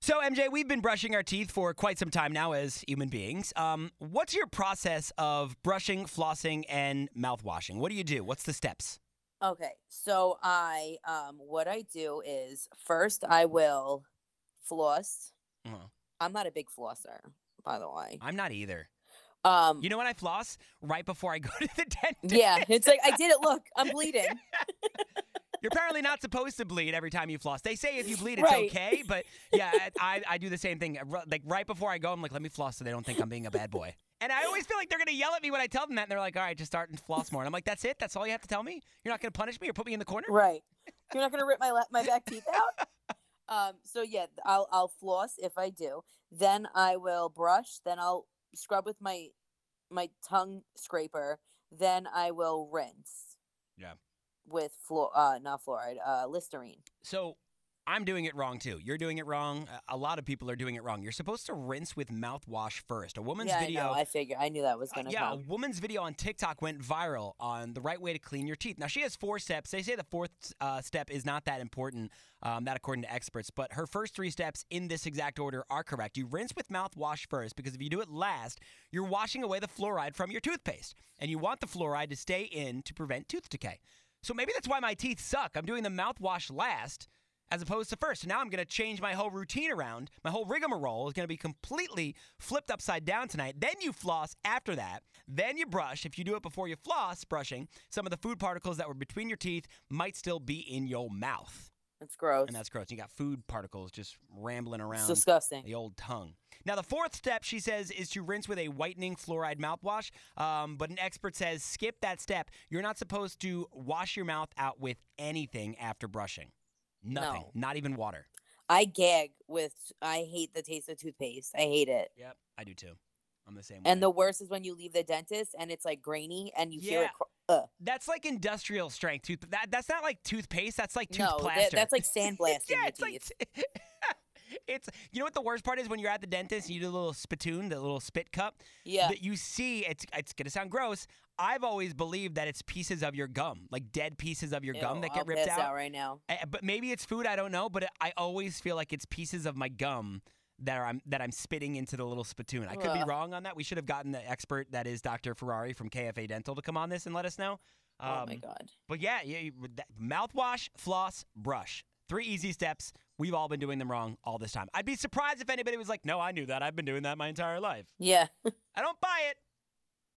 So, MJ, we've been brushing our teeth for quite some time now as human beings. Um, what's your process of brushing, flossing, and mouthwashing? What do you do? What's the steps? Okay, so I um what I do is first I will floss. Uh-huh. I'm not a big flosser, by the way. I'm not either. Um You know when I floss? Right before I go to the dentist. yeah, it's like I did it. Look, I'm bleeding. You're apparently not supposed to bleed every time you floss. They say if you bleed, it's Right. okay, but yeah, I, I do the same thing. Like right before I go, I'm like, let me floss so they don't think I'm being a bad boy. And I always feel like they're gonna yell at me when I tell them that, and they're like, all right, just start and floss more. And I'm like, that's it? That's all you have to tell me? You're not gonna punish me or put me in the corner? Right. You're not gonna rip my my back teeth out. Um. So yeah, I'll I'll floss if I do. Then I will brush. Then I'll scrub with my my tongue scraper. Then I will rinse. Yeah. With fluor, uh, not fluoride, uh, Listerine. So I'm doing it wrong too. You're doing it wrong. A- lot of people are doing it wrong. You're supposed to rinse with mouthwash first. A woman's yeah, video. I know. I figure I knew that was Uh, gonna yeah, a woman's video on TikTok went viral on the right way to clean your teeth. Now, she has four steps. They say the fourth uh, step is not that important, um, that according to experts, but her first three steps in this exact order are correct. You rinse with mouthwash first because if you do it last, you're washing away the fluoride from your toothpaste, and you want the fluoride to stay in to prevent tooth decay. So maybe that's why my teeth suck. I'm doing the mouthwash last as opposed to first. So now I'm going to change my whole routine around. My whole rigmarole is going to be completely flipped upside down tonight. Then you floss after that. Then you brush. If you do it before you floss, brushing, some of the food particles that were between your teeth might still be in your mouth. It's gross. And that's gross. You got food particles just rambling It's around disgusting. the old tongue. Now, the fourth step, she says, is to rinse with a whitening fluoride mouthwash. Um, but an expert says skip that step. You're not supposed to wash your mouth out with anything after brushing. Nothing. No. Not even water. I gag with. I hate the taste of toothpaste. I hate it. Yep, I do too. I'm the same And way. the worst is when you leave the dentist and it's like grainy and you hear it. Cr- Ugh. that's like industrial strength tooth. That that's not like toothpaste. That's like tooth No, that- that's like sandblasting yeah, it's like teeth. it's you know what the worst part is when you're at the dentist and you do a little spittoon, the little spit cup. Yeah. That you see it's it's gonna sound gross. I've always believed that it's pieces of your gum, like dead pieces of your gum that get I'll ripped pass out. right now. Eh, But maybe it's food. I don't know. But I always feel like it's pieces of my gum that I'm that I'm spitting into the little spittoon. I could be wrong on that. We should have gotten the expert that is Dr. Ferrari from KFA Dental to come on this and let us know. oh my Um, god. But yeah, yeah you- that- mouthwash, floss, brush. Three easy steps. We've all been doing them wrong all this time. I'd be surprised if anybody was like, "No, I knew that. I've been doing that my entire life." Yeah. I don't buy it.